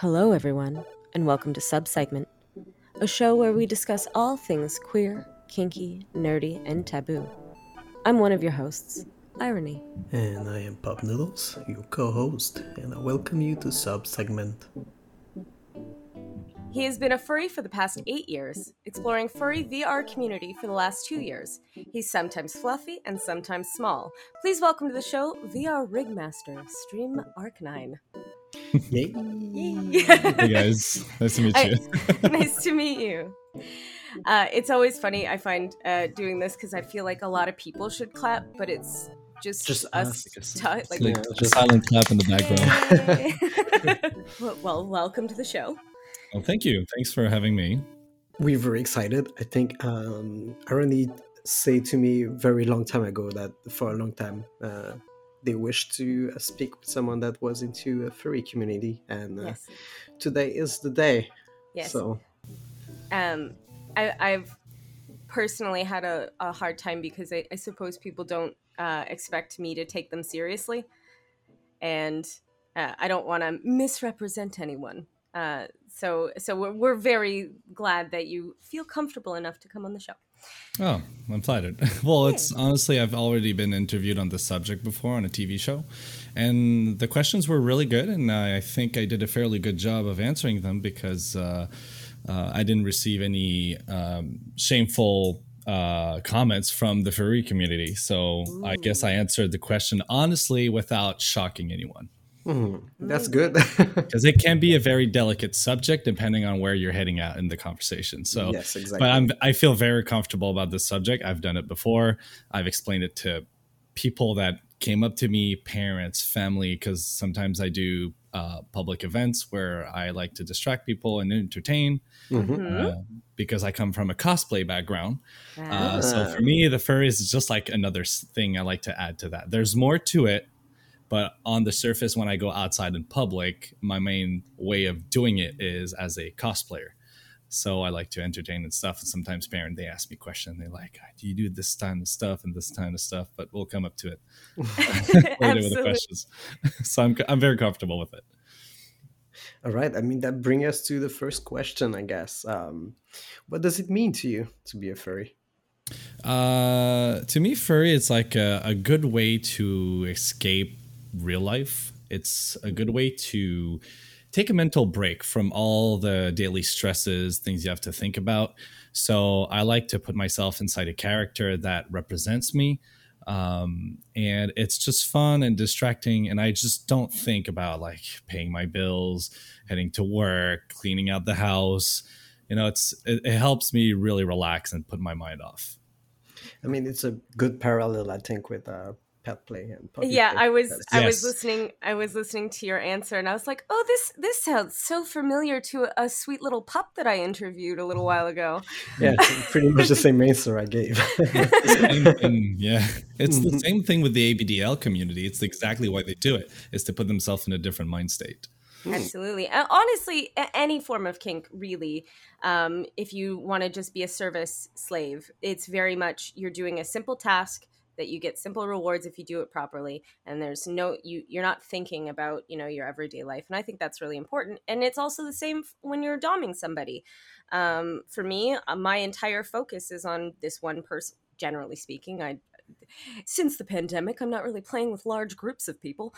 Hello, everyone, and welcome to Subsegment, a show where we discuss all things queer, kinky, nerdy, and taboo. I'm one of your hosts, Irony. And I am Pop Noodles, your co host, and I welcome you to Subsegment. He has been a furry for the past eight years, exploring furry VR community for the last two years. He's sometimes fluffy and sometimes small. Please welcome to the show VR Rigmaster, Stream Arc9. Yay! hey guys, nice to meet you. I, nice to meet you. Uh, it's always funny. I find uh, doing this because I feel like a lot of people should clap, but it's just Just us. us. t- like, Like Yeah, a just- silent clap in the background. well, well, welcome to the show. Well, thank you. Thanks for having me. We're very excited. I think um, Irony said to me very long time ago that for a long time uh, they wished to uh, speak with someone that was into a furry community, and uh, Yes, today is the day. yes. So um, I, I've personally had a, a hard time because I, I suppose people don't uh, expect me to take them seriously, and uh, I don't want to misrepresent anyone. Uh, so, so we're, we're very glad that you feel comfortable enough to come on the show. Oh, I'm flattered. Well, it's honestly, I've already been interviewed on this subject before on a TV show, and the questions were really good, and I think I did a fairly good job of answering them because uh, uh, I didn't receive any um, shameful uh, comments from the furry community. So I guess I answered the question honestly without shocking anyone. Mhm, that's good. because it can be a very delicate subject depending on where you're heading out in the conversation. So, yes, exactly. but I'm I feel very comfortable about this subject. I've done it before. I've explained it to people that came up to me, parents, family, because sometimes I do uh, public events where I like to distract people and entertain. Mhm. Mhm. Uh, because I come from a cosplay background, uh, so Ah. for me, the furries is just like another thing I like to add to that. There's more to it, but on the surface, when I go outside in public, my main way of doing it is as a cosplayer. So I like to entertain and stuff. And sometimes parents they ask me questions. They like, "Do you do this kind of stuff and this kind of stuff?" But we'll come up to it later with the Absolutely. questions. so I'm I'm very comfortable with it. All right. I mean, that brings us to the first question, I guess. Um, what does it mean to you to be a furry? Uh, to me, furry it's like a, a good way to escape real life. It's a good way to take a mental break from all the daily stresses, things you have to think about. So I like to put myself inside a character that represents me. Um, and it's just fun and distracting. And I just don't think about like paying my bills, heading to work, cleaning out the house. You know, it's it, it helps me really relax and put my mind off. I mean, it's a good parallel, I think, with uh, pet play and puppy yeah play. i was That's- i was listening i was listening to your answer and i was like oh this this sounds so familiar to a sweet little pup that i interviewed a little while ago yeah, pretty much the same answer I gave. same thing. Yeah, it's the same thing with the ABDL community. It's exactly why they do it. Is to put themselves in a different mind state. absolutely uh, honestly any form of kink really um, if you want to just be a service slave it's very much you're doing a simple task that you get simple rewards if you do it properly and there's no you you're not thinking about you know your everyday life and i think that's really important and it's also the same when you're doming somebody. Um, for me uh, my entire focus is on this one person generally speaking i since the pandemic i'm not really playing with large groups of people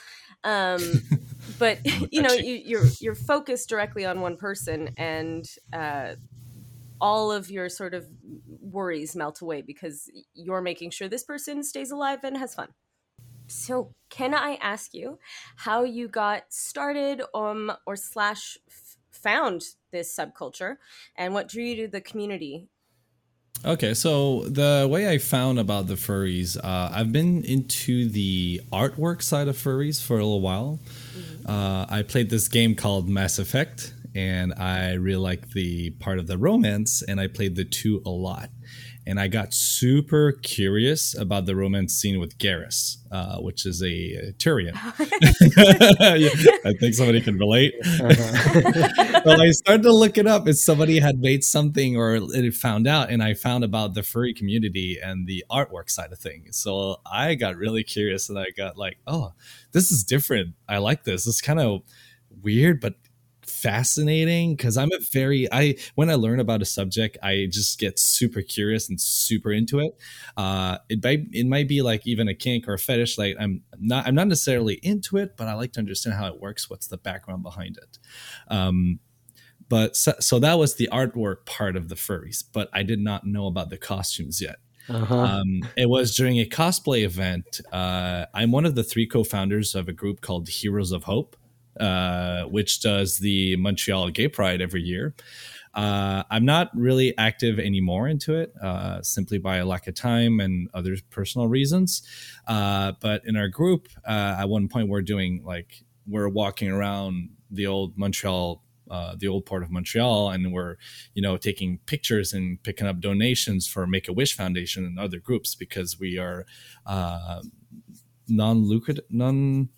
um, but you know you, you're you're focused directly on one person and uh, all of your sort of worries melt away because you're making sure this person stays alive and has fun. So can i ask you how you got started um or slash f- found this subculture and what drew you to the community? Okay, so the way I found about the furries, uh, I've been into the artwork side of furries for a little while. Uh, I played this game called Mass Effect, and I really like the part of the romance, and I played the two a lot. And I got super curious about the romance scene with Garrus, uh, which is a Turian. I think somebody can relate. Uh-huh. well, I started to look it up, if somebody had made something or it found out, and I found about the furry community and the artwork side of things. So I got really curious, and I got like, oh, this is different. I like this. It's kind of weird, but fascinating because I'm a very I when I learn about a subject, I just get super curious and super into it. Uh, it might it might be like even a kink or a fetish. Like I'm not I'm not necessarily into it, but I like to understand how it works. What's the background behind it? Um, but so, so that was the artwork part of the furries, but I did not know about the costumes yet. Uh-huh. Um, it was during a cosplay event. Uh, I'm one of the three co-founders of a group called Heroes of Hope, uh, which does the Montreal Gay Pride every year. Uh, I'm not really active anymore into it, uh, simply by a lack of time and other personal reasons. Uh, but in our group, uh, at one point, we're doing like we're walking around the old Montreal uh, the old part of Montreal, and we're you know taking pictures and picking up donations for Make a Wish Foundation and other groups because we are non-lucrative, non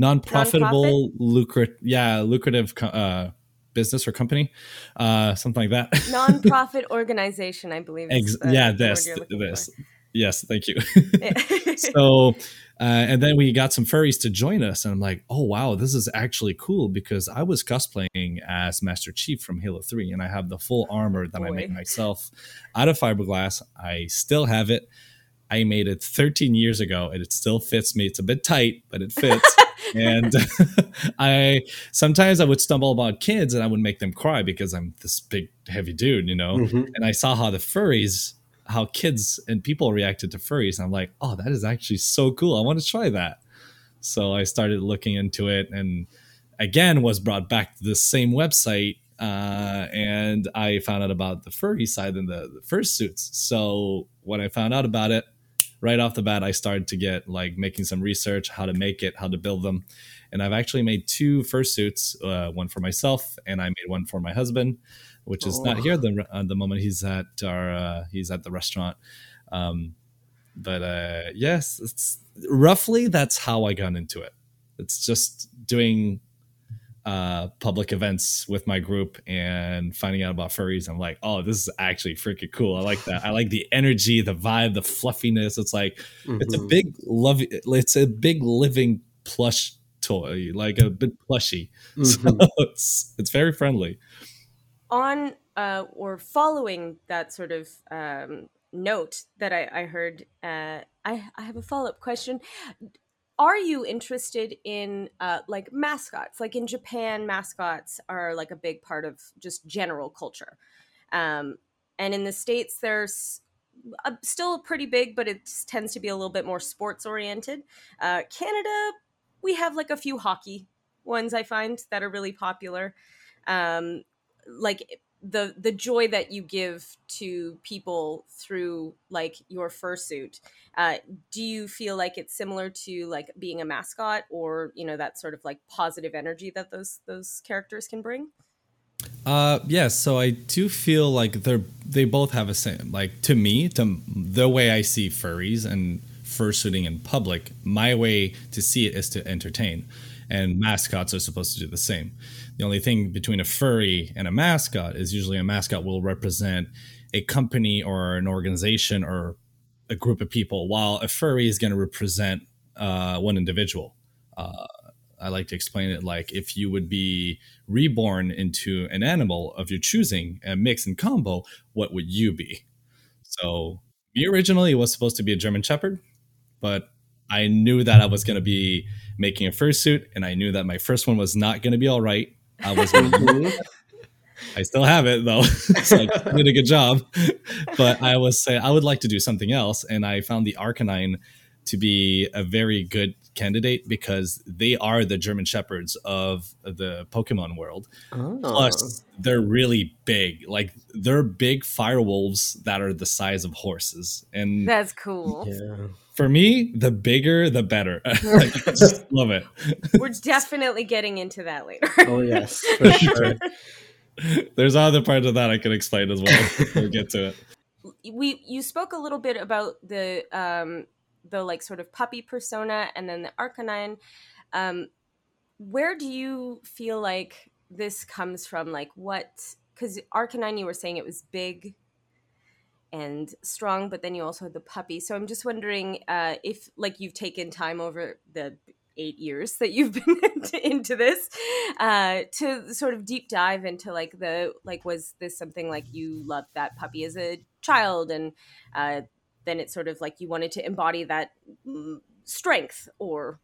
non-profitable, lucrative, yeah, lucrative uh, business or company, uh, something like that. non-profit organization, I believe. Ex- yeah, this this. For. Yes, thank you. so uh, and then we got some furries to join us, and I'm like, oh wow, this is actually cool because I was cosplaying as Master Chief from Halo 3, and I have the full armor that Boy. I made myself out of fiberglass. I still have it. I made it 13 years ago, and it still fits me. It's a bit tight, but it fits. and I sometimes I would stumble about kids, and I would make them cry because I'm this big, heavy dude, you know. Mm-hmm. And I saw how the furries how kids and people reacted to furries. And I'm like, oh, that is actually so cool. I want to try that. So I started looking into it and again was brought back to the same website. Uh, and I found out about the furry side and the, the fursuits. So when I found out about it, right off the bat, I started to get like making some research, how to make it, how to build them. And I've actually made two fursuits, uh, one for myself and I made one for my husband which is oh. not here at the, at the moment. He's at our uh, he's at the restaurant. Um, but uh, yes, it's roughly that's how I got into it. It's just doing uh, public events with my group and finding out about furries. I'm like, oh, this is actually freaking cool. I like that. I like the energy, the vibe, the fluffiness. It's like mm-hmm. it's a mm-hmm. big love. It's a big living plush toy, like a bit plushy. Mm-hmm. So it's it's very friendly on uh, or following that sort of um, note that I, I heard, uh, I, I have a follow up question. Are you interested in uh, like mascots? Like in Japan, mascots are like a big part of just general culture. Um, and in the States, there's a, still pretty big, but it tends to be a little bit more sports oriented. Uh, Canada, we have like a few hockey ones I find that are really popular. Um, like the the joy that you give to people through like your fursuit uh, do you feel like it's similar to like being a mascot or you know that sort of like positive energy that those those characters can bring? Uh yes. Yeah, so i do feel like they're they both have a same like to me to the way i see furries and fursuiting in public my way to see it is to entertain and mascots are supposed to do the same the only thing between a furry and a mascot is usually a mascot will represent a company or an organization or a group of people, while a furry is going to represent uh, one individual. Uh, I like to explain it like if you would be reborn into an animal of your choosing, a mix and combo, what would you be? So, me originally was supposed to be a German Shepherd, but I knew that I was going to be making a fursuit, and I knew that my first one was not going to be all right. I was. I still have it though, so I did a good job. But I was say I would like to do something else, and I found the Arcanine to be a very good candidate because they are the German shepherds of the Pokemon world. Oh. Plus, they're really big. Like they're big fire wolves that are the size of horses, and that's cool. Yeah for me, the bigger, the better. I just love it. We're definitely getting into that later. oh yes, for sure. There's other parts of that I can explain as well. we'll get to it. We you spoke a little bit about the um the like sort of puppy persona and then the Arcanine. Um, where do you feel like this comes from? Like what? Because Arcanine, you were saying it was big and strong, but then you also had the puppy. So I'm just wondering uh, if, like, you've taken time over the eight years that you've been into, into this uh, to sort of deep dive into like the like was this something like you loved that puppy as a child and uh, then it's sort of like you wanted to embody that mm, strength or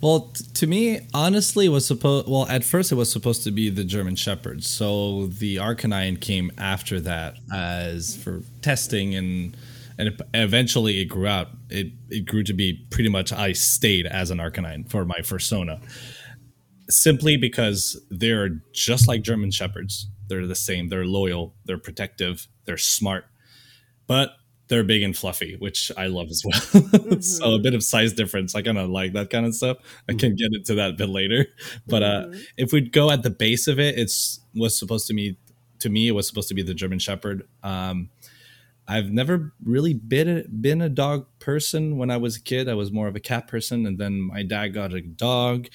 well, t- to me, honestly, was supposed. Well, at first, it was supposed to be the German Shepherd. So the Arcanine came after that as for testing, and and eventually it grew out. It it grew to be pretty much. I stayed as an Arcanine for my persona, simply because they're just like German Shepherds. They're the same. They're loyal. They're protective. They're smart, but they're big and fluffy, which I love as well. Mm-hmm. so a bit of size difference. I kind of like that kind of stuff. I can get into that a bit later. But uh, mm-hmm. if we go at the base of it, it's was supposed to be to me it was supposed to be the German Shepherd. Um, I've never really been a, been a dog person when I was a kid. I was more of a cat person, and then my dad got a dog,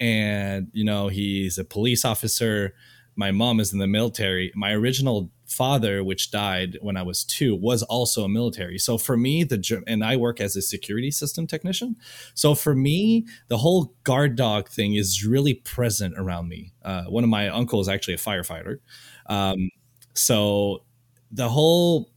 and you know he's a police officer. My mom is in the military. My original father, which died when I was two, was also a military. So for me, the and I work as a security system technician. So for me, the whole guard dog thing is really present around me. Uh, one of my uncles actually a firefighter. Um, so the whole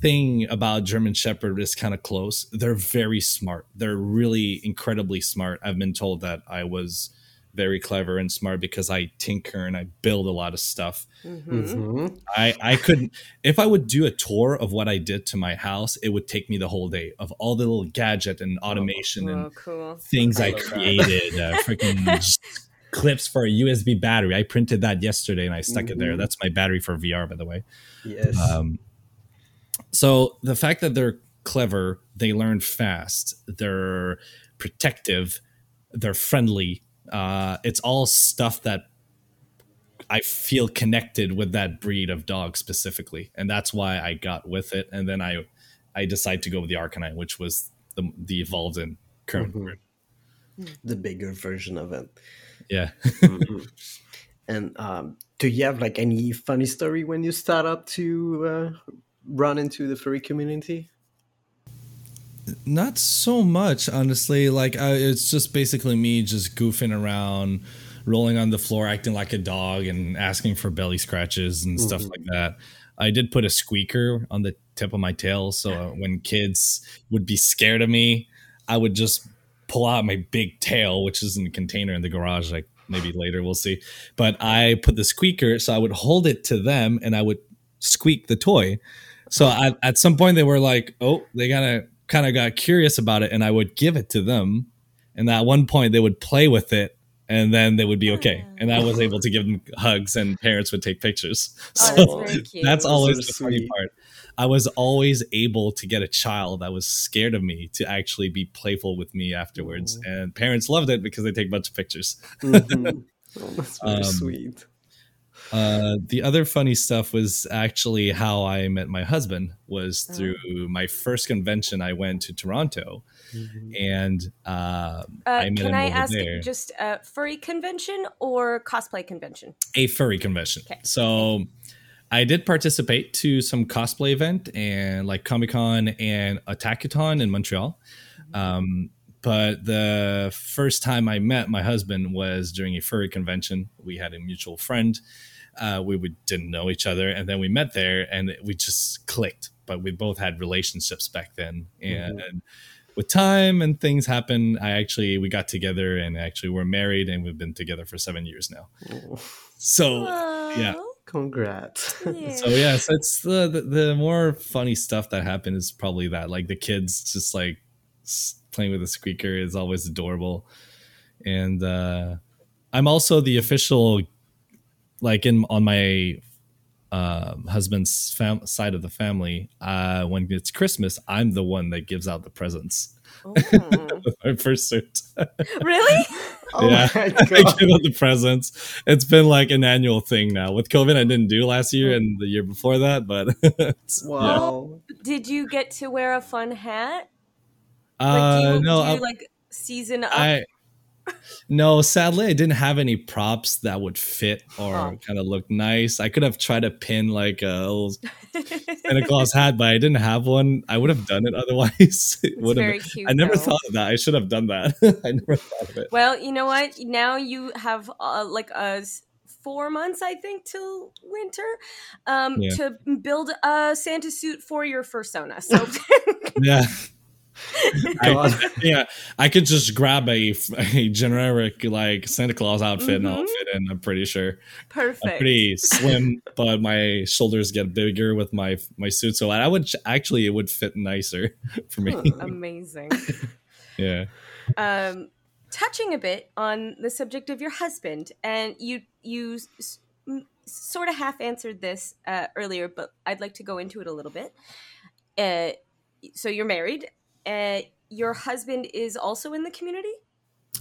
thing about German Shepherd is kind of close. They're very smart. They're really incredibly smart. I've been told that I was very clever and smart because I tinker and I build a lot of stuff. Mm-hmm. Mm-hmm. I I couldn't if I would do a tour of what I did to my house, it would take me the whole day of all the little gadget and oh, automation oh, and cool. things I, I created. uh, freaking clips for a USB battery. I printed that yesterday and I stuck mm-hmm. it there. Mm-hmm. That's my battery for VR, by the way. Yes. Um, so the fact that they're clever, they learn fast, they're protective, they're friendly uh, it's all stuff that I feel connected with that breed of dog specifically, and that's why I got with it. And then I I decided to go with the Arcanine, which was the the evolved and current mm-hmm. the bigger version of it. Yeah. mm-hmm. And um, do you have like any funny story when you start up to uh, run into the furry community? Not so much, honestly. Like uh, it's just basically me just goofing around, rolling on the floor, acting like a dog, and asking for belly scratches and mm-hmm. stuff like that. I did put a squeaker on the tip of my tail, so when kids would be scared of me, I would just pull out my big tail, which is in a container in the garage. Like maybe later we'll see. But I put the squeaker, so I would hold it to them, and I would squeak the toy. So I, at some point they were like, "Oh, they gotta kind of got curious about it and I would give it to them. And at one point they would play with it and then they would be okay. And I was able to give them hugs and parents would take pictures. Oh, so that's, that's always so the funny part. I was always able to get a child that was scared of me to actually be playful with me afterwards. Mm. And parents loved it because they take a bunch of pictures. Mm-hmm. Oh, that's very um, sweet. Uh, the other funny stuff was actually how I met my husband was oh. through my first convention. I went to Toronto, mm-hmm. and uh, uh, I met can I ask there. just a furry convention or cosplay convention? A furry convention. Okay. So. I did participate to some cosplay event and like Comic Con and Otakuthon in Montreal. Mm-hmm. Um, but the first time I met my husband was during a furry convention. We had a mutual friend uh, we would, didn't know each other, and then we met there, and we just clicked. But we both had relationships back then, and mm-hmm. with time and things happen, I actually we got together, and actually we're married, and we've been together for seven years now. Oh. So yeah, congrats. Yeah. so yeah, so it's the, the the more funny stuff that happened is probably that, like the kids just like playing with a squeaker is always adorable, and. uh I'm also the official like in on my uh, husband's fam- side of the family, uh, when it's Christmas, I'm the one that gives out the presents. Oh. my suit. really? Oh yeah, I give out the presents. It's been like an annual thing now. With COVID, I didn't do last year and the year before that, but wow. Yeah. Did you get to wear a fun hat? Uh, like, you, no, you, like season up? I No, sadly, I didn't have any props that would fit or Oh. kind of look nice. I could have tried to pin like a little Santa Claus hat, but I didn't have one. I would have done it otherwise. It would have. very cute. I never though. thought of that. I should have done that. I never thought of it. Well, you know what? Now you have uh, like uh, s- four months, I think, till winter um, Yeah. to build a Santa suit for your fursona. So Yeah. I, yeah, I could just grab a, a generic like Santa Claus outfit and I'll fit in. I'm pretty sure. perfect. I'm pretty slim, but my shoulders get bigger with my my suit, so I would actually it would fit nicer for me. Hmm, Amazing. yeah. um, touching a bit on the subject of your husband, and you you s- m- sort of half answered this uh, earlier, but I'd like to go into it a little bit. Uh, so you're married. Uh, your husband is also in the community.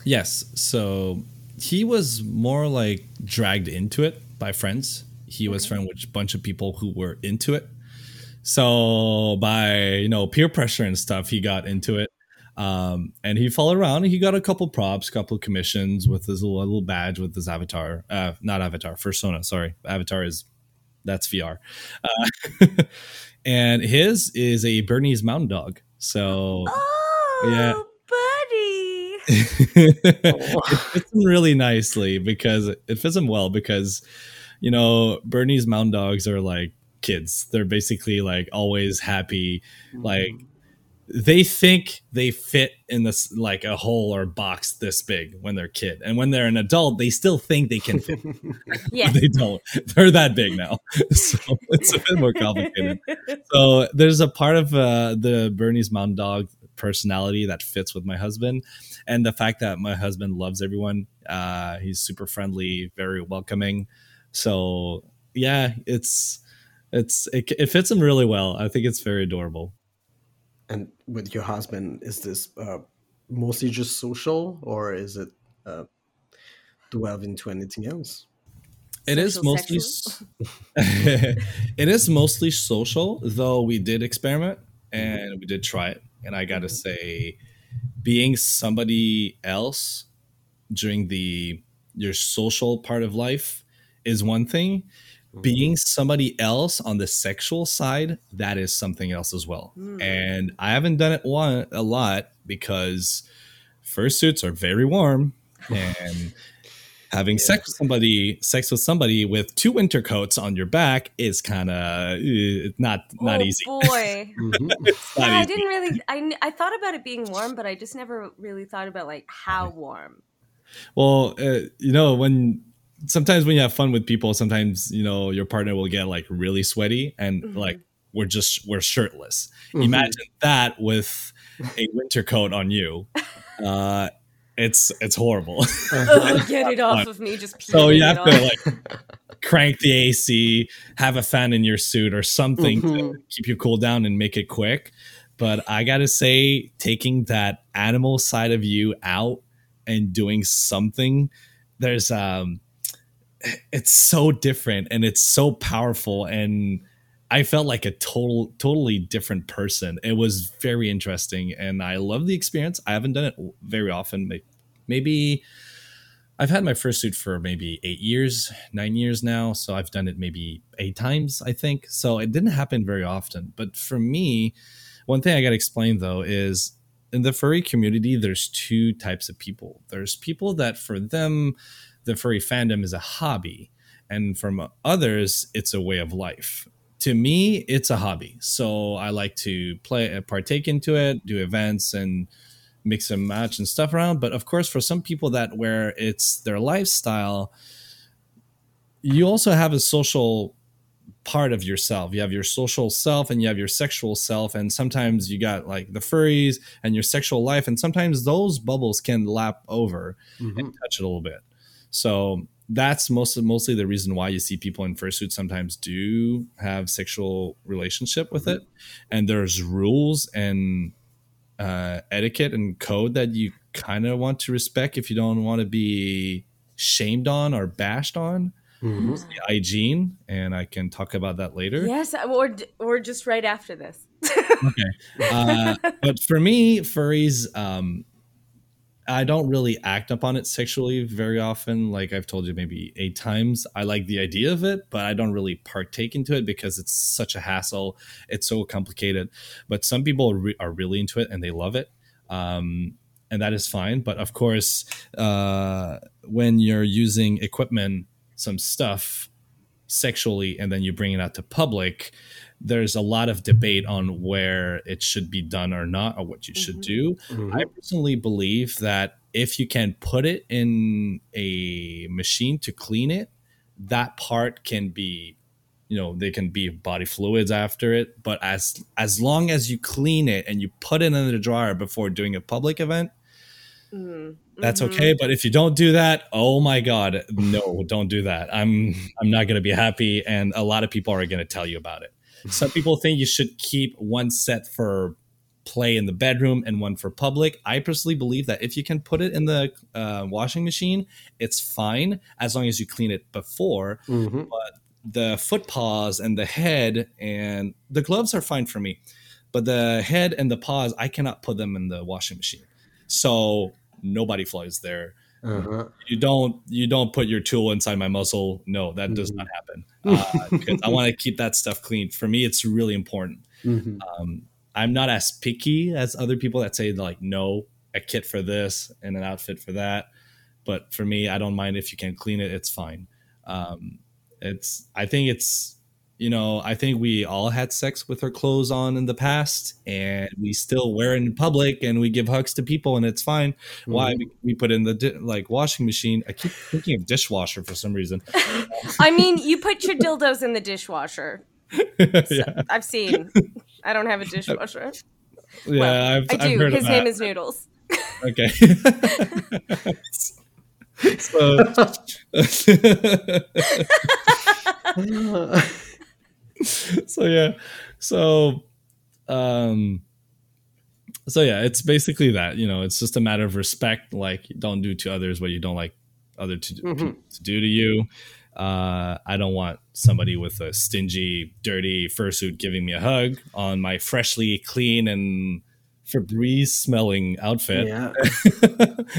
Yes. So he was more like dragged into it by friends. He was friend with a bunch of people who were into it. So by you know peer pressure and stuff, he got into it. Um, and he followed around and he got a couple props, a couple commissions with his little, little badge with his avatar. Uh, not avatar, persona. Sorry, avatar is that's VR. Uh, and his is a Bernese Mountain Dog. So Oh, Yeah. buddy. it fits him really nicely because it fits him well because you know Bernese mountain dogs are like kids. They're basically like always happy. Like mm. They think they fit in this like a hole or box this big when they're a kid, and when they're an adult, they still think they can fit. Yes. they don't. They're that big now, so it's a bit more complicated so there's a part of uh, the Bernese Mountain Dog personality that fits with my husband, and the fact that my husband loves everyone. Uh, he's super friendly, very welcoming. So yeah, it's it's it, it fits him really well. I think it's very adorable. And with your husband, is this uh, mostly just social, or is it uh, delve into anything else? It is Social mostly it is mostly social, though we did experiment and we did try it. And I gotta say, being somebody else during the your social part of life is one thing. Being somebody else on the sexual side, that is something else as well. Hmm. And I haven't done it one a lot because fursuits are very warm and having sex with somebody sex with somebody with two winter coats on your back is kind of not not oh, easy boy. Mhm. It's not yeah, I didn't really. I, I thought about it being warm, but I just never really thought about like how warm. well uh, you know when sometimes when you have fun with people sometimes you know your partner will get like really sweaty and Mhm. like we're just we're shirtless Mhm. imagine that with a winter coat on you uh it's it's horrible Ugh, get it off of me. Just so peeling you it have to like crank the AC, have a fan in your suit or something to Mhm. keep you cool down and make it quick. But I gotta say, taking that animal side of you out and doing something, there's um, it's so different and it's so powerful and. I felt like a total, totally different person. It was very interesting, and I love the experience. I haven't done it very often. Maybe I've had my first suit for maybe eight years, nine years now. So I've done it maybe eight times, I think. So it didn't happen very often. But for me, one thing I got to explain though is in the furry community, there's two types of people. There's people that for them, the furry fandom is a hobby. And from others, it's a way of life. To me, it's a hobby. So I like to play, partake into it, do events, and mix and match and stuff around. But of course, for some people that where it's their lifestyle, you also have a social part of yourself. You have your social self and you have your sexual self. And sometimes you got like the furries and your sexual life. And sometimes those bubbles can lap over Mhm. and touch it a little bit. So that's most mostly the reason why you see people in fursuits sometimes do have sexual relationship with it. And there's rules and uh, etiquette and code that you kind of want to respect if you don't want to be shamed on or bashed on. Mhm. Hygiene, and I can talk about that later. Yes, or d- or just right after this. Okay, uh, but for me, furries, um, I don't really act upon it sexually very often. Like I've told you maybe eight times. I like the idea of it, but I don't really partake into it because it's such a hassle. It's so complicated. But some people re- are really into it and they love it. Um, and that is fine. But of course, uh, when you're using equipment, some stuff sexually, and then you bring it out to public, there's a lot of debate on where it should be done or not, or what you should do. Mhm. I personally believe that if you can put it in a machine to clean it, that part can be, you know, they can be body fluids after it. But as as long as you clean it and you put it in the dryer before doing a public event, Mm, that's okay. But if you don't do that, oh my god, no, don't do that. I'm I'm not gonna be happy, and a lot of people are gonna tell you about it. Some people think you should keep one set for play in the bedroom and one for public. I personally believe that if you can put it in the uh, washing machine, it's fine as long as you clean it before. Mhm. The foot paws and the head and the gloves are fine for me, but the head and the paws, I cannot put them in the washing machine. So nobody flies there. Uh-huh. You don't you don't put your tool inside my muzzle. No, that does Mhm. not happen. Uh, because I want to keep that stuff clean. For me, it's really important. Mhm. Um, I'm not as picky as other people that say like no, a kit for this and an outfit for that. But for me, I don't mind if you can clean it. It's fine. Um, it's I think it's you know I think we all had sex with our clothes on in the past, and we still wear it in public, and we give hugs to people, and it's fine. Why mm-hmm. we, we put in the di- like washing machine? I keep thinking of dishwasher for some reason. I mean, you put your dildos in the dishwasher. yeah, I've seen. I don't have a dishwasher. yeah, Well, I've, I I've do. heard His of name is Noodles. Okay. so, so yeah, so um, so yeah, it's basically that. You know, it's just a matter of respect. Like, don't do to others what you don't like other to, Mhm. to do to you. Uh, I don't want somebody with a stingy, dirty fursuit giving me a hug on my freshly clean and Febreze smelling outfit. yeah.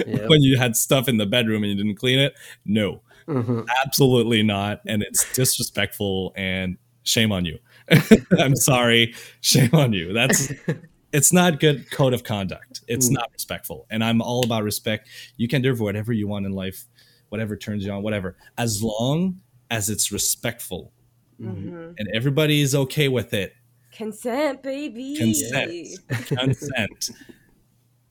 Yep. when you had stuff in the bedroom and you didn't clean it. No, Mhm. absolutely not. And it's disrespectful and shame on you. I'm sorry. Shame on you. That's it's not good code of conduct. It's Mm. not respectful. And I'm all about respect. You can do whatever you want in life, whatever turns you on, whatever, as long as it's respectful Mhm. Mhm. and everybody is okay with it. Consent, baby. Consent. Consent.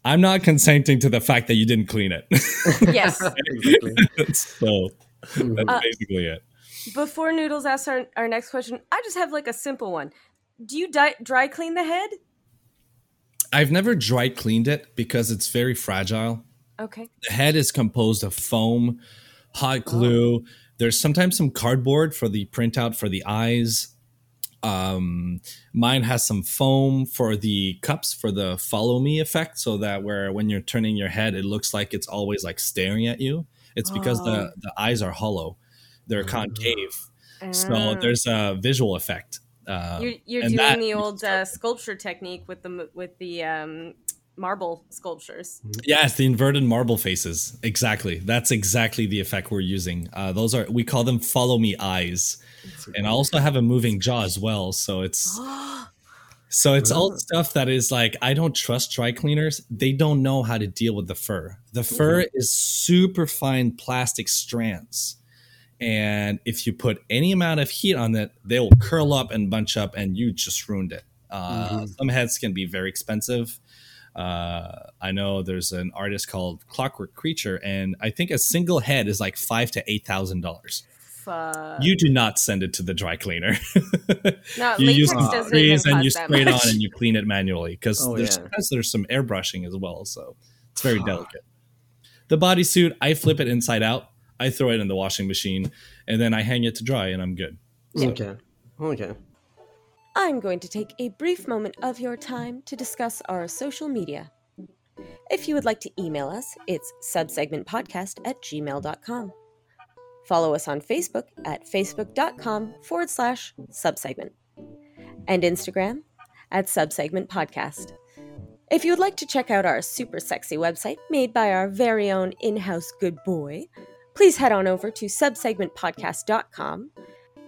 I'm not consenting to the fact that you didn't clean it. Yes. Exactly. so Mhm. that's Uh, basically it. Before Noodles asks our, our next question, I just have like a simple one. Do you di- dry clean the head? I've never dry cleaned it because it's very fragile. Okay. The head is composed of foam, hot glue. There's sometimes some cardboard for the printout for the eyes. Um, mine has some foam for the cups for the follow me effect, so that where when you're turning your head, it looks like it's always like staring at you. It's because Oh. the the eyes are hollow, they're concave, so Ah. there's a visual effect. Uh, You're, you're doing that- the old uh, sculpture technique with the with the um, marble sculptures. Yes, the inverted marble faces. Exactly. That's exactly the effect we're using. Uh, those are we call them follow me eyes, and I also have a moving jaw as well. So it's so it's all stuff that is like I don't trust dry cleaners. They don't know how to deal with the fur. The fur is super fine plastic strands. And if you put any amount of heat on it, they will curl up and bunch up, and you just ruined it. Uh, Mhm. Some heads can be very expensive. Uh, I know there's an artist called Clockwork Creature, and I think a single head is like five to eight thousand dollars. Fuck. You do not send it to the dry cleaner. no, you use latex doesn't even freeze and you spray it on and you clean it manually because Oh, there's yeah. there's some airbrushing as well, so it's very delicate. The bodysuit, I flip it inside out, I throw it in the washing machine, and then I hang it to dry, and I'm good. Okay. Okay. I'm going to take a brief moment of your time to discuss our social media. If you would like to email us, it's subsegmentpodcast at gmail.com. Follow us on Facebook at facebook.com forward slash subsegment and Instagram at subsegment podcast. If you would like to check out our super sexy website made by our very own in house good boy, please head on over to subsegmentpodcast.com.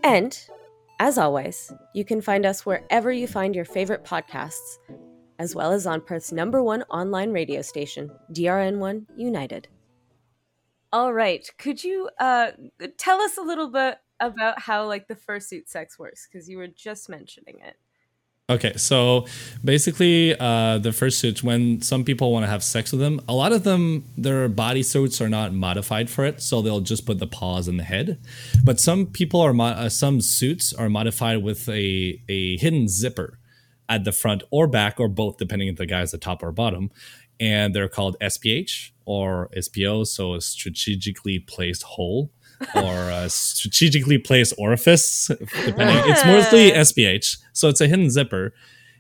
And, as always, you can find us wherever you find your favorite podcasts, as well as on Perth's number one online radio station, DRN1 United. All right, could you uh, tell us a little bit about how like the fursuit sex works? Because you were just mentioning it. Okay, so basically, uh, the fursuits, when some people want to have sex with them, a lot of them, their body suits are not modified for it, so they'll just put the paws in the head. But some people are, mo- uh, some suits are modified with a, a hidden zipper at the front or back, or both, depending if the guy's the top or bottom. And they're called SPH or SPO, so a strategically placed hole or a strategically placed orifice. Depending, it's mostly SPH, so it's a hidden zipper,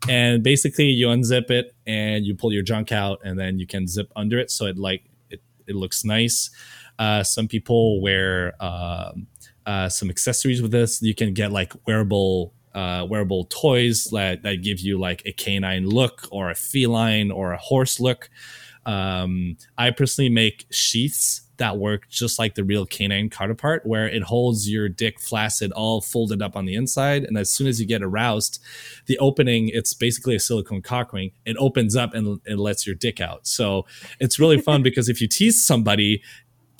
and basically you unzip it and you pull your junk out, and then you can zip under it, so it like it, it looks nice. Uh, some people wear um, uh, some accessories with this. You can get like wearable uh, wearable toys that, that give you like a canine look or a feline or a horse look. Um, I personally make sheaths that work just like the real canine counterpart, where it holds your dick flaccid, all folded up on the inside. And as soon as you get aroused, the opening, it's basically a silicone cock ring, it opens up and it lets your dick out. So it's really fun because if you tease somebody,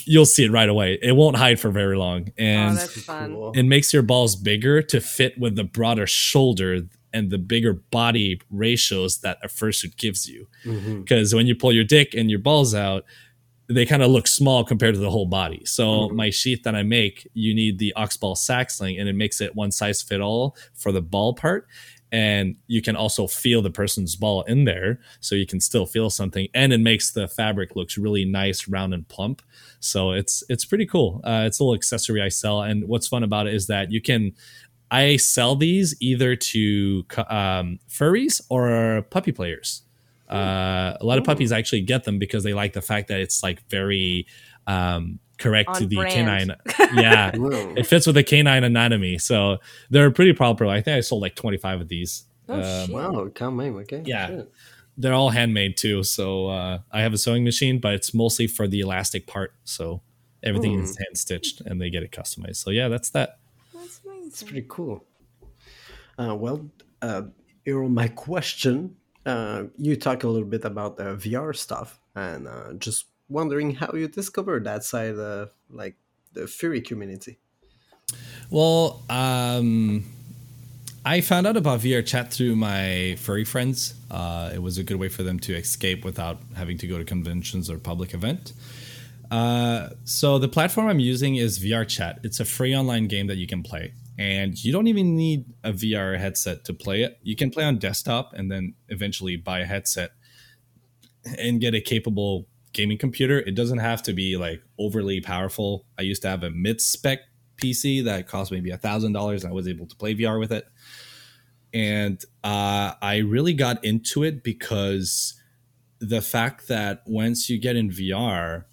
you'll see it right away. It won't hide for very long. Oh, and Oh, it makes your balls bigger to fit with the broader shoulder and the bigger body ratios that a fursuit gives you. Mm-hmm. Because when you pull your dick and your balls out, they kind of look small compared to the whole body. So Mhm. my sheath that I make, you need the oxball sack sling, and it makes it one size fit all for the ball part. And you can also feel the person's ball in there, so you can still feel something. And it makes the fabric looks really nice, round and plump. So it's it's pretty cool. Uh, it's a little accessory I sell, and what's fun about it is that you can. I sell these either to um, furries or puppy players. Uh, a lot of puppies actually get them because they like the fact that it's like very um, correct to the brand. canine. Yeah, it fits with the canine anatomy. So they're pretty popular. I think I sold like 25 of these. Oh, Um. Wow, quand même, okay. Yeah. Shit. they're all handmade too. So uh, I have a sewing machine, but it's mostly for the elastic part. So everything is hand stitched and they get it customized. So yeah, that's that. That's amazing. It's pretty cool. Uh, well, uh, Earl, my question uh, you talk a little bit about the VR stuff, and uh, just wondering how you discovered that side of like the furry community. Well, um, I found out about VR chat through my furry friends. Uh, it was a good way for them to escape without having to go to conventions or public event. Uh, so the platform I'm using is VR chat. It's a free online game that you can play, and you don't even need a VR headset to play it. You can play on desktop and then eventually buy a headset and get a capable gaming computer. It doesn't have to be like overly powerful. I used to have a mid spec PC that cost maybe a thousand dollars. And I was able to play VR with it, and uh, I really got into it because the fact that once you get in VR,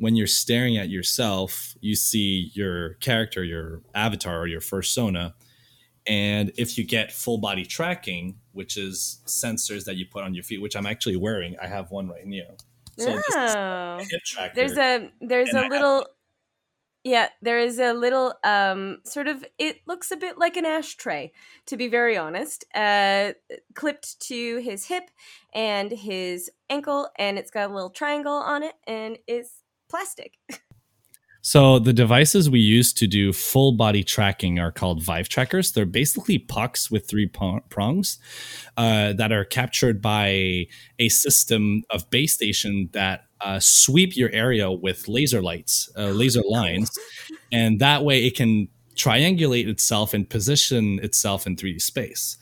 when you're staring at yourself, you see your character, your avatar, or your persona. And if you get full body tracking, which is sensors that you put on your feet, which I'm actually wearing, I have one right now. So oh. a. There's a there's I a have- little yeah, there is a little um sort of it looks a bit like an ashtray, to be very honest. Uh clipped to his hip and his ankle and it's got a little triangle on it and it's plastic. So the devices we use to do full body tracking are called Vive trackers. They're basically pucks with three prongs uh, that are captured by a system of base station that uh, sweep your area with laser lights, uh, laser lines, and that way it can triangulate itself and position itself in 3D space.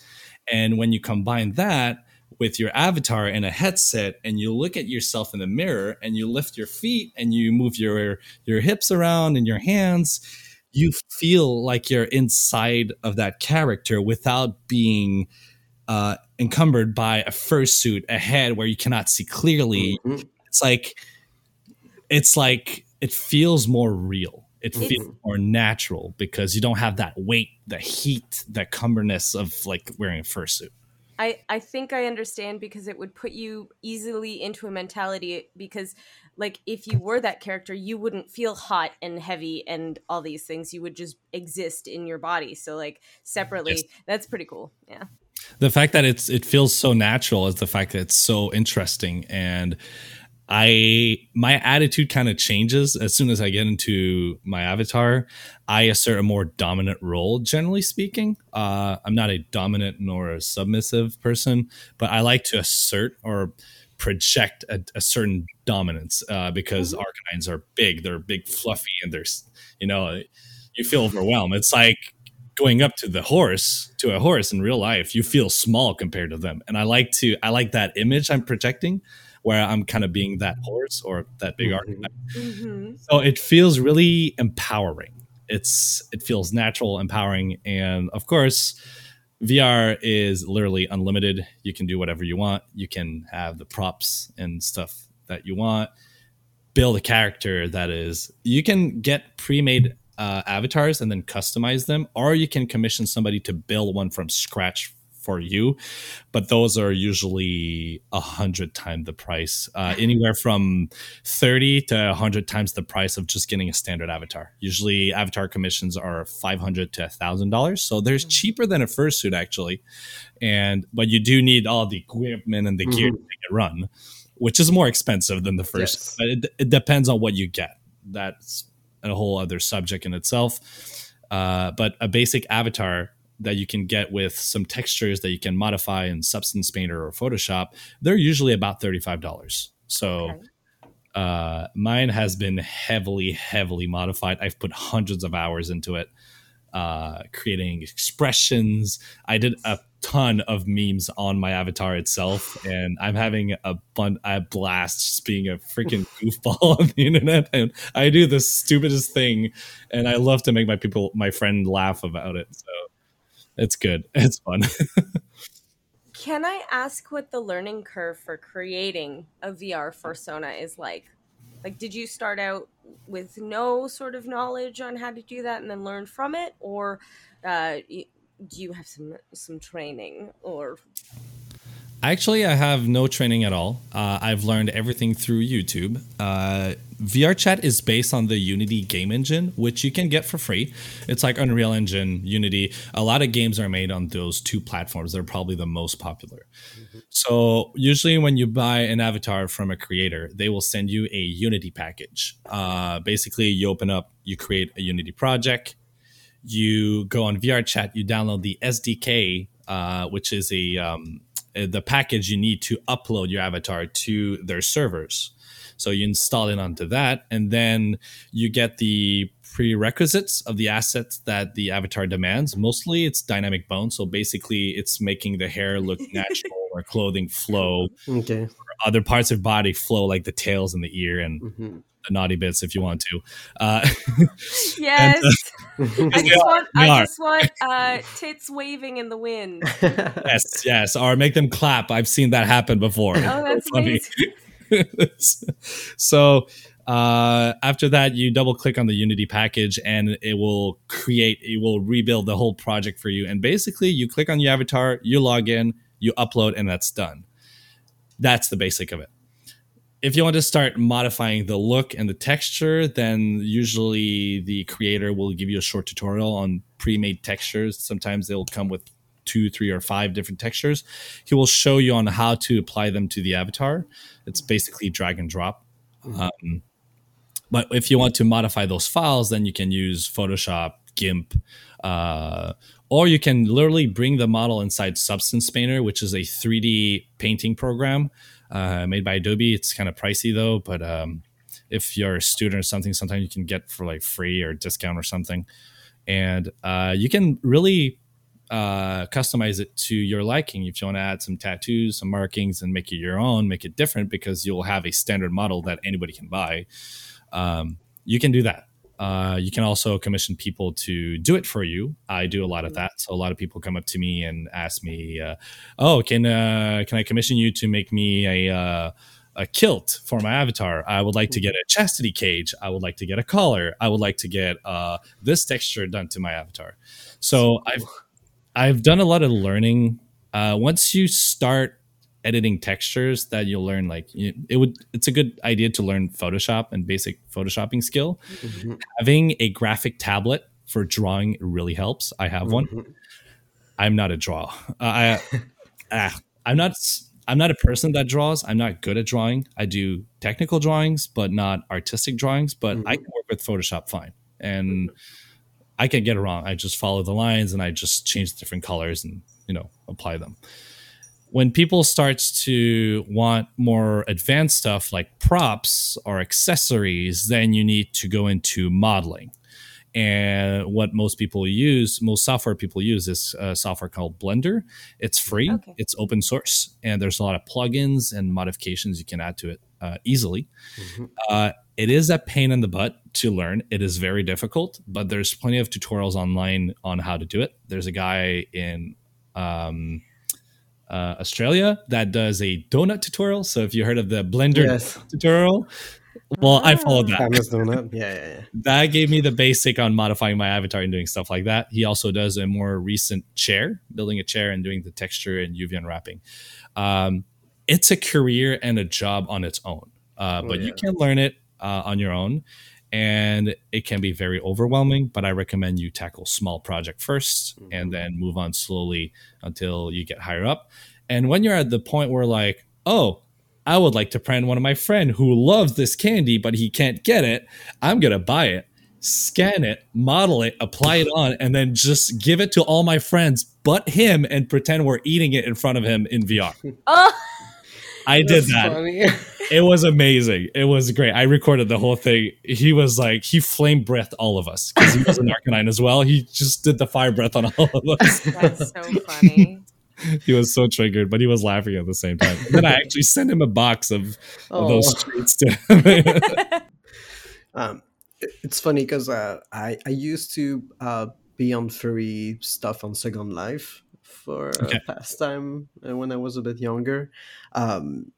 And when you combine that with your avatar and a headset and you look at yourself in the mirror and you lift your feet and you move your your hips around and your hands you feel like you're inside of that character without being uh, encumbered by a fursuit ahead where you cannot see clearly. Mhm. it's like it's like it feels more real. It It's- feels more natural because you don't have that weight the heat the cumberness of like wearing a fursuit I, I think I understand because it would put you easily into a mentality because like if you were that character you wouldn't feel hot and heavy and all these things. You would just exist in your body. So like separately yes. that's pretty cool. Yeah. The fact that it's it feels so natural is the fact that it's so interesting and I my attitude kind of changes as soon as I get into my avatar. I assert a more dominant role, generally speaking. Uh, I'm not a dominant nor a submissive person, but I like to assert or project a, a certain dominance uh, because mm-hmm. arcanines are big. They're big, fluffy, and there's you know you feel overwhelmed. It's like going up to the horse to a horse in real life. You feel small compared to them, and I like to I like that image I'm projecting where I'm kind of being that horse or that big mm-hmm. archetype. Mm-hmm. So it feels really empowering. It's it feels natural, empowering, and of course, VR is literally unlimited. You can do whatever you want. You can have the props and stuff that you want. Build a character that is. You can get pre-made uh, avatars and then customize them, or you can commission somebody to build one from scratch for you, but those are usually a hundred times the price, uh, anywhere from thirty to a hundred times the price of just getting a standard avatar. Usually, avatar commissions are five hundred to thousand dollars, so there's mm. cheaper than a fursuit actually, and but you do need all the equipment and the mm-hmm. gear to make it run, which is more expensive than the first. Yes. But it, it depends on what you get. That's a whole other subject in itself. Uh, but a basic avatar that you can get with some textures that you can modify in Substance Painter or Photoshop, they're usually about $35. So okay. uh, mine has been heavily, heavily modified. I've put hundreds of hours into it, uh, creating expressions. I did a ton of memes on my avatar itself, and I'm having a bun- a blast just being a freaking goofball on the internet. And I do the stupidest thing, and I love to make my people, my friend, laugh about it. So it's good. It's fun. Can I ask what the learning curve for creating a VR persona is like? Like, did you start out with no sort of knowledge on how to do that and then learn from it, or uh, do you have some some training or Actually, I have no training at all. Uh, I've learned everything through YouTube. Uh, VR Chat is based on the Unity game engine, which you can get for free. It's like Unreal Engine, Unity. A lot of games are made on those two platforms. They're probably the most popular. Mm-hmm. So, usually, when you buy an avatar from a creator, they will send you a Unity package. Uh, basically, you open up, you create a Unity project, you go on VR Chat, you download the SDK, uh, which is a um, the package you need to upload your avatar to their servers. So you install it onto that, and then you get the prerequisites of the assets that the avatar demands. Mostly it's dynamic bone. So basically, it's making the hair look natural or clothing flow. Okay. Or other parts of body flow, like the tails and the ear and mm-hmm. the naughty bits, if you want to. Uh, yes. And, I just want, I just want uh, tits waving in the wind. yes, yes. Or make them clap. I've seen that happen before. Oh, that's funny. so uh, after that, you double click on the Unity package and it will create, it will rebuild the whole project for you. And basically, you click on your avatar, you log in, you upload, and that's done. That's the basic of it. If you want to start modifying the look and the texture, then usually the creator will give you a short tutorial on pre made textures. Sometimes they'll come with two, three, or five different textures. He will show you on how to apply them to the avatar. It's basically drag and drop. Mm-hmm. Um, but if you want to modify those files, then you can use Photoshop, GIMP, uh, or you can literally bring the model inside Substance Painter, which is a 3D painting program uh, made by Adobe. It's kind of pricey though, but um, if you're a student or something, sometimes you can get for like free or discount or something. And uh, you can really uh, customize it to your liking. If you want to add some tattoos, some markings, and make it your own, make it different because you'll have a standard model that anybody can buy. Um, you can do that. Uh, you can also commission people to do it for you. I do a lot of that. So a lot of people come up to me and ask me, uh, "Oh, can uh, can I commission you to make me a uh, a kilt for my avatar? I would like to get a chastity cage. I would like to get a collar. I would like to get uh, this texture done to my avatar." So I've I've done a lot of learning once you start editing textures that you'll learn like it would it's a good idea to learn photoshop and basic photoshopping skill. Mm-hmm. having a graphic tablet for drawing really helps. I have one. Mhm. i'm not a draw. Uh, i ah, i'm not i'm not a person that draws. I'm not good at drawing. I do technical drawings but not artistic drawings but i Mhm. can work with photoshop fine. And i can get it wrong. I just follow the lines and i just change the different colors and you know apply them when people starts to want more advanced stuff like props or accessories then you need to go into modeling and what most people use most software people use is a software called blender it's free Okay. it's open source and there's a lot of plugins and modifications you can add to it uh, easily Mhm. uh, it is a pain in the butt to learn. It is very difficult, but there's plenty of tutorials online on how to do it. There's a guy in um, uh, Australia that does a donut tutorial. So if you heard of the Blender Yes. tutorial, well, I followed that. Donut. Yeah, yeah, yeah. That gave me the basic on modifying my avatar and doing stuff like that. He also does a more recent chair, building a chair and doing the texture and UV unwrapping. Um, it's a career and a job on its own, uh, Oh, but you can learn it uh, on your own. And it can be very overwhelming, but I recommend you tackle small project 1st and Mhm. then move on slowly until you get higher up. And when you're at the point where like, oh, I would like to friend one of my friend who loves this candy, but he can't get it. I'm gonna buy it, scan it, model it, apply it on, and then just give it to all my friends but him and pretend we're eating it in front of him in VR. Oh, I did that. funny. It was amazing. It was great. I recorded the whole thing. He was like, he flame breathed all of us because he was an Arcanine as well. He just did the fire breath on all of us. that's so funny. he was so triggered, but he was laughing at the same time. And then I actually sent him a box of, of those Oh. treats to him. Um, it's funny because uh, I I used to uh, be on furry stuff on Second Life for Okay. pastime uh, when I was a bit younger. Um,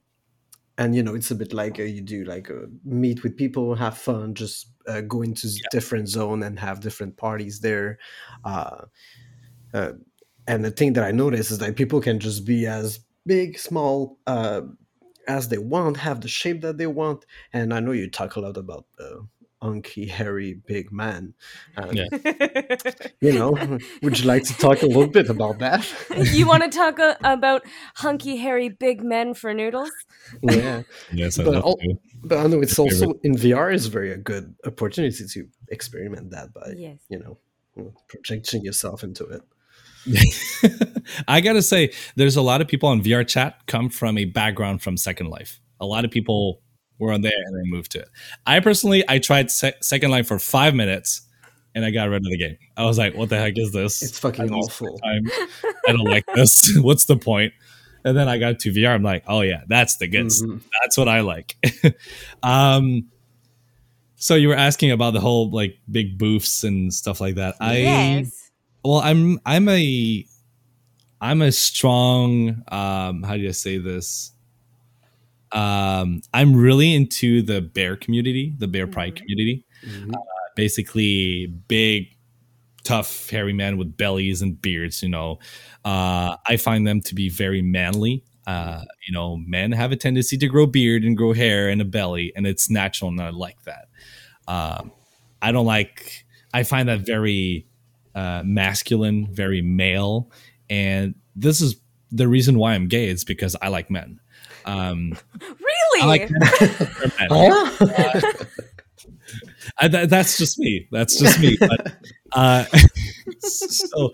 and you know, it's a bit like uh, you do like uh, meet with people, have fun, just uh, go into s- different zone and have different parties there. Uh, uh, and the thing that I noticed is that people can just be as big, small uh, as they want, have the shape that they want. And I know you talk a lot about uh, hunky, hairy, big man. Um, Yeah. You know, would you like to talk a little bit about that? you want to talk uh, about hunky, hairy, big men for noodles? yeah, yes, I But love all- but I know it's Your favorite. also in VR is very a good opportunity to experiment that by Yes. you know projecting yourself into it. I gotta say, there's a lot of people on VR chat come from a background from Second Life. A lot of people were on there and then moved to it. I personally, I tried Se- Second Life for five minutes and I got rid of the game. I was like, "What the heck is this? It's fucking I awful. I don't like this. What's the point?" And then I got to VR. I'm like, "Oh yeah, that's the good. stuff. Mhm. That's what I like." um, so you were asking about the whole like big boofs and stuff like that. I yes. well i'm i'm a i'm a strong um how do you say this um i'm really into the bear community the bear pride Mhm. community. Mhm. basically big tough hairy men with bellies and beards you know. Uh i find them to be very manly. Uh you know men have a tendency to grow beard and grow hair and a belly and it's natural and i like that. Um i don't like i find that very uh masculine very male and this is the reason why i'm gay is because i like men um Really? I like men. They're. Huh? I, that, that's just me. That's just me. But, uh, so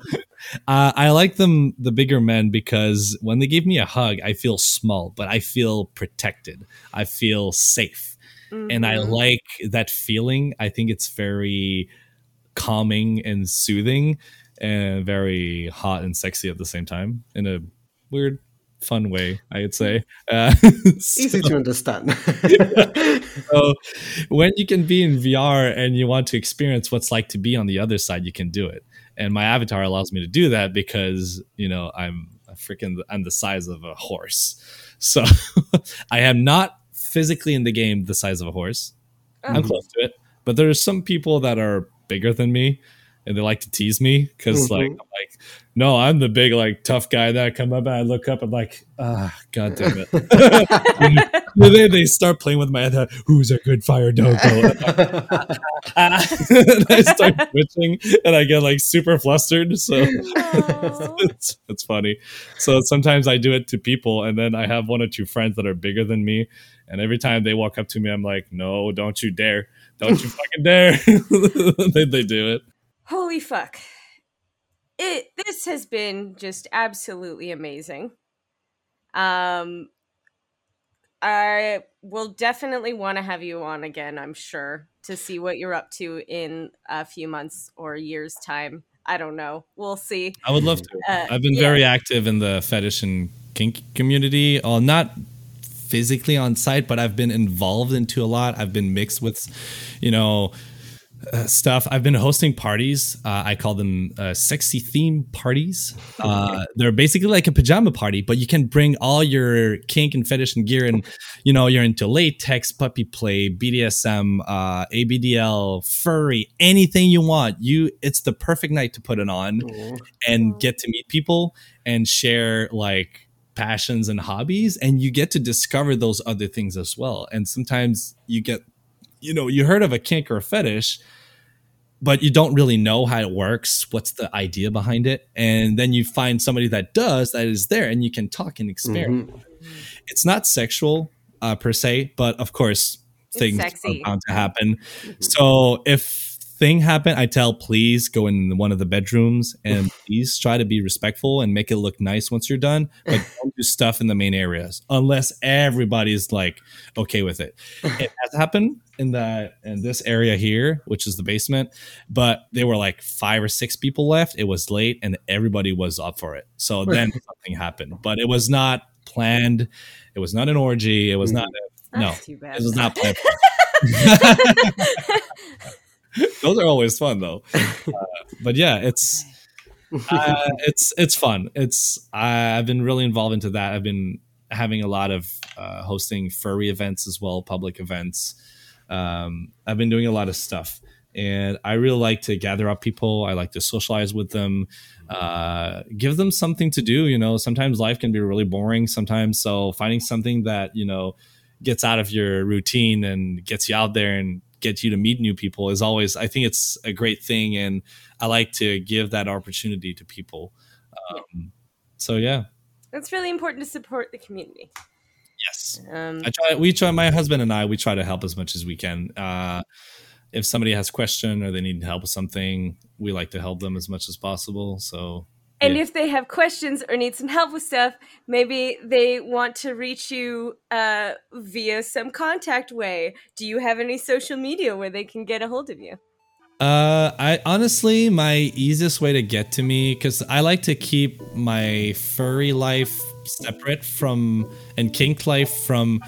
uh, I like them, the bigger men, because when they give me a hug, I feel small, but I feel protected. I feel safe, and I Mhm. like that feeling. I think it's very calming and soothing, and very hot and sexy at the same time in a weird, fun way. I'd say. Uh, Easy to understand. so when you can be in VR and you want to experience what's like to be on the other side, you can do it. And my avatar allows me to do that because you know I'm a freaking I'm the size of a horse. So I am not physically in the game the size of a horse. I'm Oh. close to it, but there's some people that are bigger than me, and they like to tease me because like Mhm. I'm like no I'm the big like tough guy that I come up and I look up and like ah god damn it then they start playing with my head who's a good fire dogo and I start twitching and I get like super flustered so it's, it's funny. So sometimes I do it to people, and then I have one or two friends that are bigger than me, and every time they walk up to me, I'm like, "No, don't you dare! Don't you fucking dare!" they, they do it. Holy fuck. It this has been just absolutely amazing. Um I will definitely want to have you on again, I'm sure, to see what you're up to in a few months or year's time. I don't know. We'll see. I would love to. Uh, I've been yeah. very active in the fetish and kink community. Uh, not physically on site, but I've been involved into a lot. I've been mixed with, you know, uh, stuff. I've been hosting parties. Uh, I call them uh, sexy theme parties. Uh, they're basically like a pajama party, but you can bring all your kink and fetish and gear, and you know you're into latex, puppy play, BDSM, uh, ABDL, furry, anything you want. You, it's the perfect night to put it on Aw. and get to meet people and share like passions and hobbies and you get to discover those other things as well and sometimes you get you know you heard of a kink or a fetish but you don't really know how it works what's the idea behind it and then you find somebody that does that is there and you can talk and experiment Mhm. it's not sexual uh, per se but of course It's things are bound to happen Mhm. so if thing happened, I tell please go in one of the bedrooms and please try to be respectful and make it look nice once you're done. But don't do stuff in the main areas unless everybody's like okay with it. It has happened in the in this area here, which is the basement, but there were like five or six people left. It was late and everybody was up for it. So then something happened, but it was not planned. It was not an orgy. It was mm. not. A, no, That's it was not planned. Those are always fun though. Uh, but yeah, it's uh, it's it's fun. It's I've been really involved into that. I've been having a lot of uh, hosting furry events as well, public events. Um, I've been doing a lot of stuff, and I really like to gather up people. I like to socialize with them, uh, give them something to do. You know, sometimes life can be really boring. Sometimes, so finding something that you know gets out of your routine and gets you out there and gets you to meet new people is always. I think it's a great thing, and I like to give that opportunity to people. Um, so yeah, It's really important to support the community. yes. Um, I try. We try. My husband and I. We try to help as much as we can. Uh, if somebody has a question or they need help with something, we like to help them as much as possible. So and yeah. if they have questions or need some help with stuff, maybe they want to reach you uh, via some contact way. Do you have any social media where they can get a hold of you? Uh, I honestly, my easiest way to get to me because I like to keep my furry life separate from and kink life from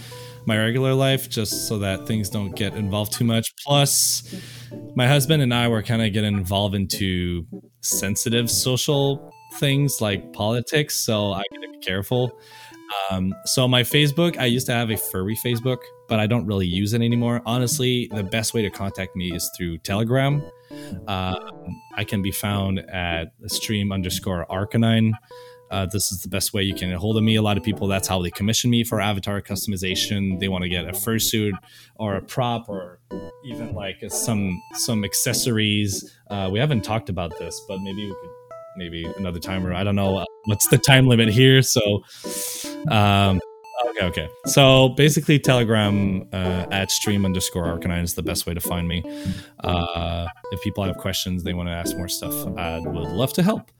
my regular life, just so that things don't get involved too much. Plus, my husband and I were kind of getting involved into sensitive social things like politics, so I gotta be careful. Um, so my Facebook, I used to have a furry Facebook, but I don't really use it anymore. Honestly, the best way to contact me is through Telegram. Um, I can be found at stream underscore arcanine. Uh, this is the best way you can get hold of me. A lot of people, that's how they commission me for avatar customization. They want to get a fursuit or a prop or even like some some accessories. Uh, we haven't talked about this, but maybe we could maybe another time or I don't know uh, what's the time limit here. So, um, okay, okay. So basically, Telegram uh, at stream underscore arcanine is the best way to find me. Uh, if people have questions, they want to ask more stuff, I would love to help.